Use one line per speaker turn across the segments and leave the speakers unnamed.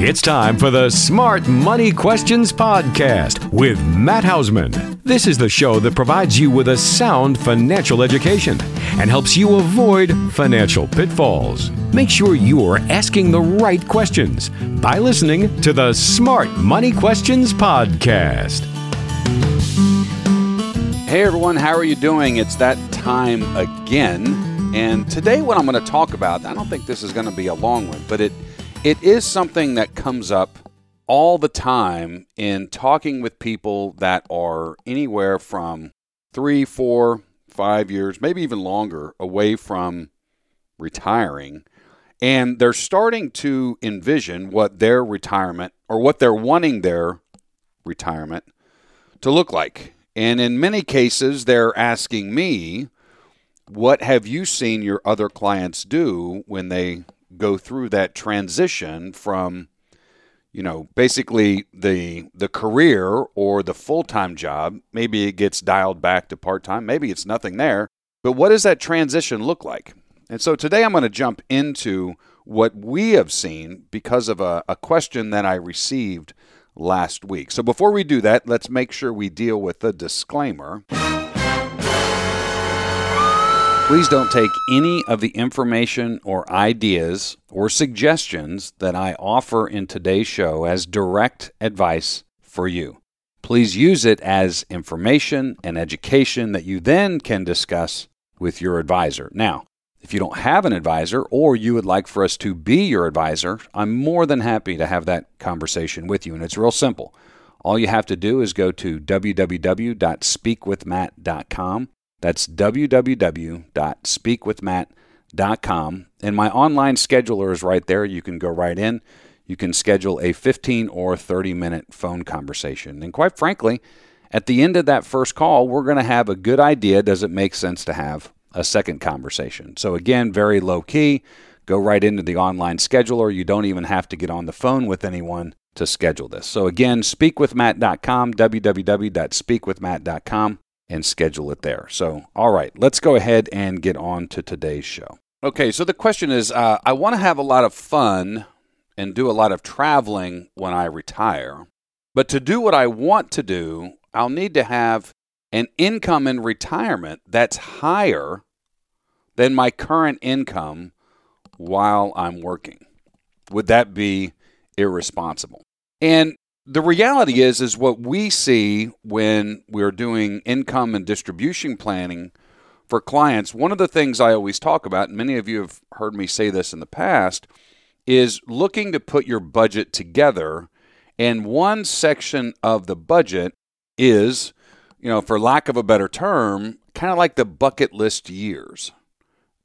It's time for the Smart Money Questions Podcast with Matt Hausman. This is the show that provides you with a sound financial education and helps you avoid financial pitfalls. Make sure you are asking the right questions by listening to the Smart Money Questions Podcast.
Hey everyone, how are you doing? It's that time again. And today, what I'm going to talk about, I don't think this is going to be a long one, but it it is something that comes up all the time in talking with people that are anywhere from three, four, five years, maybe even longer away from retiring. And they're starting to envision what their retirement or what they're wanting their retirement to look like. And in many cases, they're asking me, what have you seen your other clients do when they go through that transition from you know basically the the career or the full-time job. Maybe it gets dialed back to part-time. Maybe it's nothing there. But what does that transition look like? And so today i'm going to jump into what we have seen because of a, a question that i received last week. So before we do that let's make sure we deal with the disclaimer Please don't take any of the information or ideas or suggestions that I offer in today's show as direct advice for you. Please use it as information and education that you then can discuss with your advisor. Now, if you don't have an advisor or you would like for us to be your advisor, I'm more than happy to have that conversation with you. And it's real simple. All you have to do is go to www.speakwithmatt.com that's www.speakwithmatt.com. And my online scheduler is right there. You can go right in. You can schedule a 15 or 30 minute phone conversation. And quite frankly, at the end of that first call, we're going to have a good idea does it make sense to have a second conversation? So, again, very low key. Go right into the online scheduler. You don't even have to get on the phone with anyone to schedule this. So, again, speakwithmatt.com, www.speakwithmatt.com and schedule it there. So, all right, let's go ahead and get on to today's show. Okay, so the question is uh, I want to have a lot of fun and do a lot of traveling when I retire. But to do what I want to do, I'll need to have an income in retirement that's higher than my current income while I'm working. Would that be irresponsible? And the reality is is what we see when we're doing income and distribution planning for clients one of the things i always talk about and many of you have heard me say this in the past is looking to put your budget together. And one section of the budget is you know for lack of a better term kind of like the bucket list years.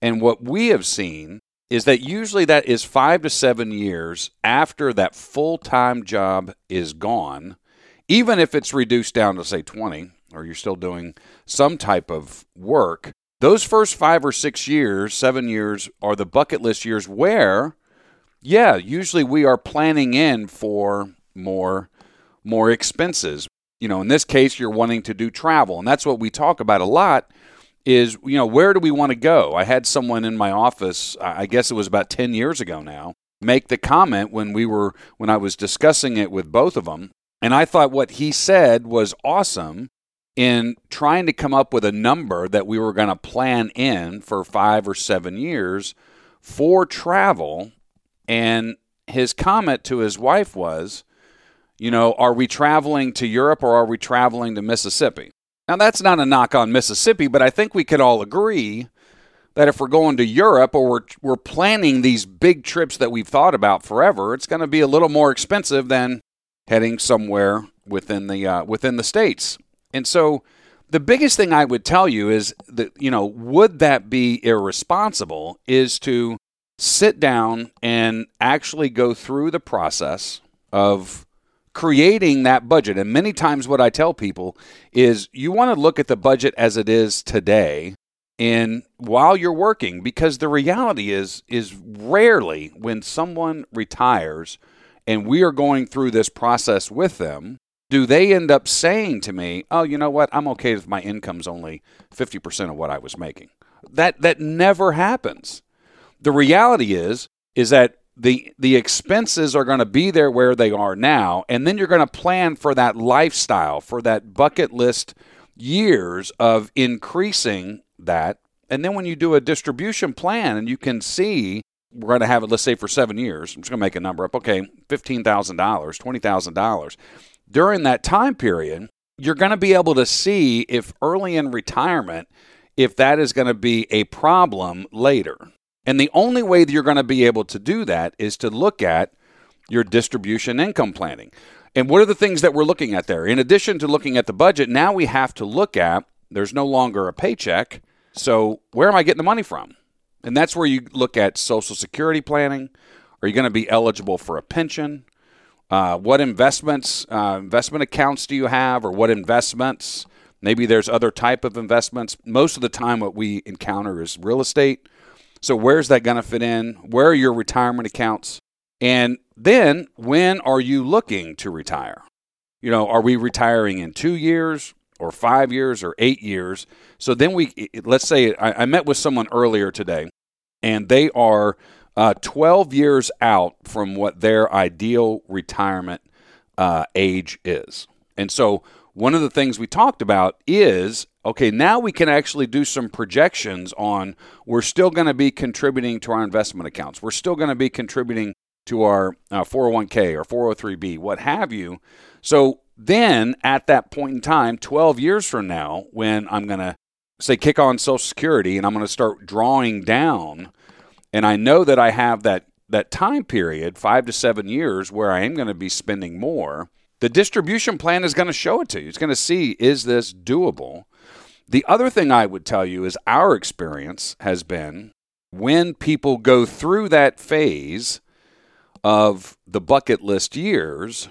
And what we have seen is that usually that is five to seven years after that full time job is gone, even if it's reduced down to, say, 20, or you're still doing some type of work. Those first five or six years, seven years, are the bucket list years where, yeah, usually we are planning in for more more expenses. You know, in this case, you're wanting to do travel, and that's what we talk about a lot is you know where do we want to go? I had someone in my office i guess it was about 10 years ago now make the comment when we were when i was discussing it with both of them and i thought what he said was awesome in trying to come up with a number that we were going to plan in for 5 or 7 years for travel and his comment to his wife was you know are we traveling to europe or are we traveling to mississippi now, that's not a knock on Mississippi, but I think we can all agree that if we're going to Europe or we're, we're planning these big trips that we've thought about forever, it's going to be a little more expensive than heading somewhere within the uh, within the states. And so, the biggest thing I would tell you is that you know, would that be irresponsible? Is to sit down and actually go through the process of creating that budget. And many times, what I tell people is you want to look at the budget as it is today and while you're working because the reality is is rarely when someone retires and we are going through this process with them do they end up saying to me oh you know what? I'm okay if my income's only 50% of what i was making. That that never happens. The reality is is that the the expenses are going to be there where they are now and then you're going to plan for that lifestyle for that bucket list years of increasing that. And then when you do a distribution plan and you can see we're going to have it let's say for 7 years I'm just going to make a number up okay $15,000 $20,000 during that time period you're going to be able to see if early in retirement if that is going to be a problem later and the only way that you're going to be able to do that is to look at your distribution income planning. And what are the things that we're looking at there? In addition to looking at the budget, now we have to look at there's no longer a paycheck. So where am I getting the money from? And that's where you look at Social Security planning. Are you going to be eligible for a pension? Uh, what investments, uh, investment accounts do you have, or what investments? Maybe there's other type of investments. Most of the time, what we encounter is real estate so where's that going to fit in? Where are your retirement accounts? And then when are you looking to retire? You know, are we retiring in two years or five years or eight years? So then we, let's say, I, I met with someone earlier today, and they are uh, 12 years out from what their ideal retirement uh, age is. And so one of the things we talked about is okay, now we can actually do some projections on we're still going to be contributing to our investment accounts. We're still going to be contributing to our uh, 401k or 403b, what have you. So then at that point in time, 12 years from now, when I'm going to say kick on Social Security and I'm going to start drawing down, and I know that I have that that time period, five to seven years, where I am going to be spending more. The distribution plan is going to show it to you. It's going to see is this doable the other thing I would tell you is our experience has been when people go through that phase of the bucket list years,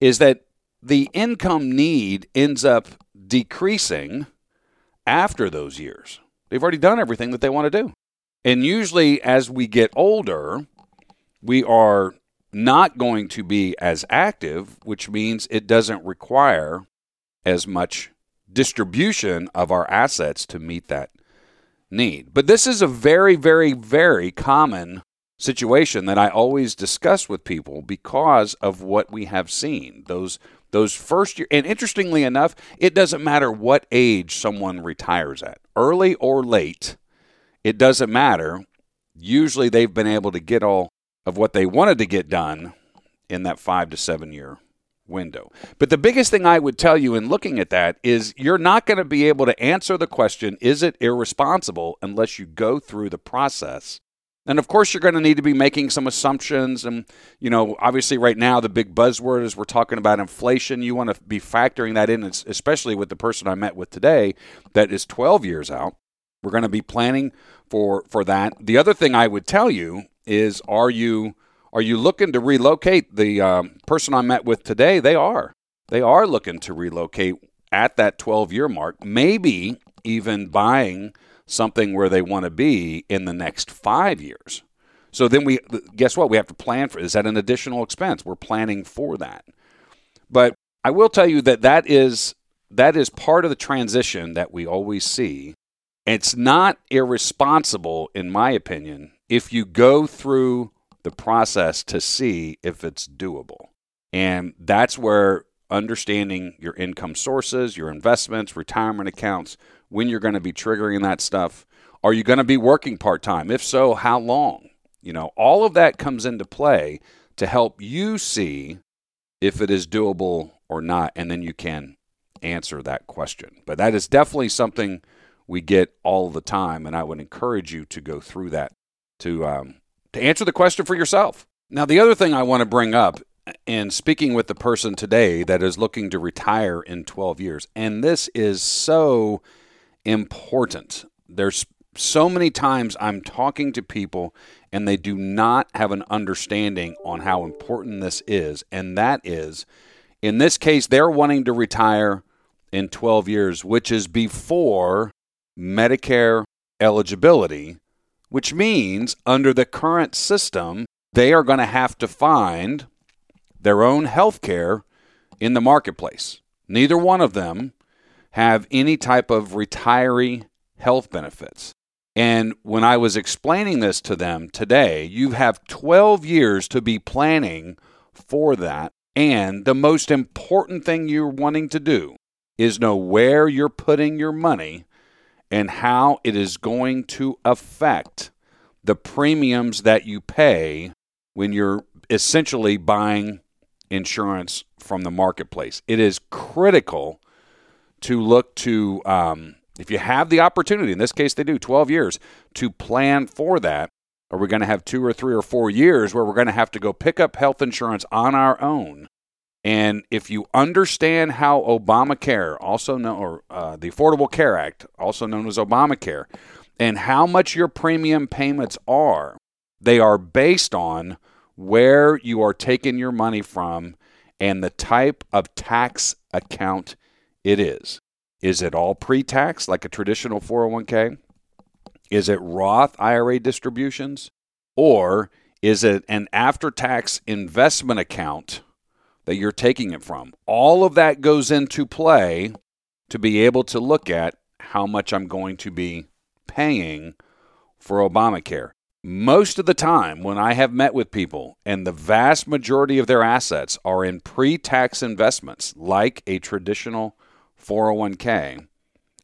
is that the income need ends up decreasing after those years. They've already done everything that they want to do. And usually, as we get older, we are not going to be as active, which means it doesn't require as much distribution of our assets to meet that need. But this is a very, very, very common situation that I always discuss with people because of what we have seen. Those those first year and interestingly enough, it doesn't matter what age someone retires at. Early or late, it doesn't matter. Usually they've been able to get all of what they wanted to get done in that 5 to 7 year window. But the biggest thing I would tell you in looking at that is you're not going to be able to answer the question, is it irresponsible, unless you go through the process. And of course, you're going to need to be making some assumptions. And, you know, obviously, right now, the big buzzword is we're talking about inflation. You want to be factoring that in, especially with the person I met with today that is 12 years out. We're going to be planning for, for that. The other thing I would tell you is are you are you looking to relocate? The um, person I met with today, they are. They are looking to relocate at that 12 year mark, maybe even buying something where they want to be in the next five years. So then we guess what? We have to plan for is that an additional expense? We're planning for that. But I will tell you that that is that is part of the transition that we always see. It's not irresponsible in my opinion if you go through the process to see if it's doable. And that's where understanding your income sources, your investments, retirement accounts, when you're going to be triggering that stuff. Are you going to be working part time? If so, how long? You know, all of that comes into play to help you see if it is doable or not, and then you can answer that question. But that is definitely something we get all the time, and I would encourage you to go through that to um, to answer the question for yourself. Now, the other thing I want to bring up, and speaking with the person today that is looking to retire in 12 years, and this is so important. There's so many times I'm talking to people and they do not have an understanding on how important this is. And that is, in this case, they're wanting to retire in 12 years, which is before Medicare eligibility which means under the current system, they are going to have to find their own health care in the marketplace. Neither one of them have any type of retiree health benefits. And when I was explaining this to them today, you have 12 years to be planning for that. And the most important thing you're wanting to do is know where you're putting your money and how it is going to affect the premiums that you pay when you're essentially buying insurance from the marketplace. It is critical to look to, um, if you have the opportunity, in this case they do, 12 years, to plan for that. Are we going to have two or three or four years where we're going to have to go pick up health insurance on our own? And if you understand how Obamacare, also known, or uh, the Affordable Care Act, also known as Obamacare, and how much your premium payments are, they are based on where you are taking your money from and the type of tax account it is. Is it all pre tax, like a traditional 401k? Is it Roth IRA distributions? Or is it an after tax investment account that you're taking it from? All of that goes into play to be able to look at how much I'm going to be paying for Obamacare. Most of the time, when I have met with people, and the vast majority of their assets are in pre tax investments like a traditional 401k,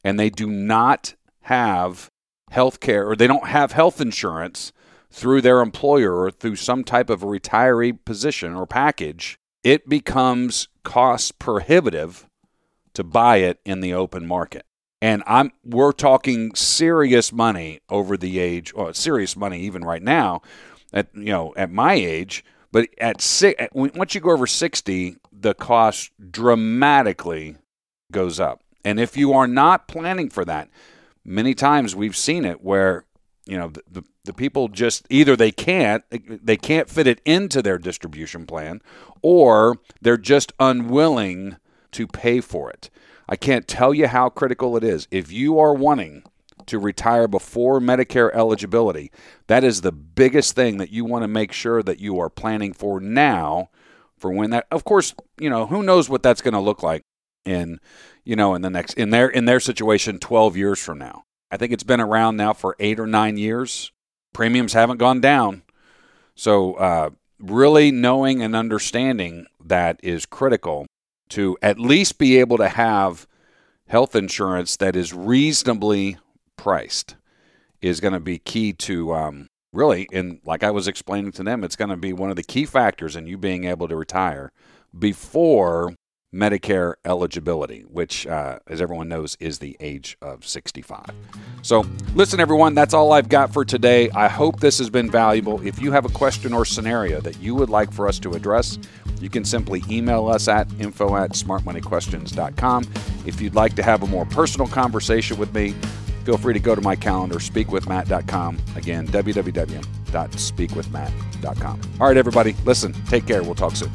and they do not have health care or they don't have health insurance through their employer or through some type of a retiree position or package, it becomes cost prohibitive to buy it in the open market and I'm we're talking serious money over the age, or serious money even right now, at you know at my age. But at six, once you go over sixty, the cost dramatically goes up. And if you are not planning for that, many times we've seen it where you know the, the, the people just either they can't they can't fit it into their distribution plan, or they're just unwilling to pay for it. I can't tell you how critical it is. If you are wanting to retire before Medicare eligibility, that is the biggest thing that you want to make sure that you are planning for now for when that of course, you know, who knows what that's going to look like in you know, in the next in their in their situation 12 years from now. I think it's been around now for 8 or 9 years. Premiums haven't gone down. So, uh, really knowing and understanding that is critical to at least be able to have health insurance that is reasonably priced is going to be key to um, really, and like I was explaining to them, it's going to be one of the key factors in you being able to retire before Medicare eligibility, which, uh, as everyone knows, is the age of 65. So, listen, everyone, that's all I've got for today. I hope this has been valuable. If you have a question or scenario that you would like for us to address, you can simply email us at info at smartmoneyquestions.com. If you'd like to have a more personal conversation with me, feel free to go to my calendar, speakwithmatt.com. Again, www.speakwithmatt.com. All right, everybody, listen, take care. We'll talk soon.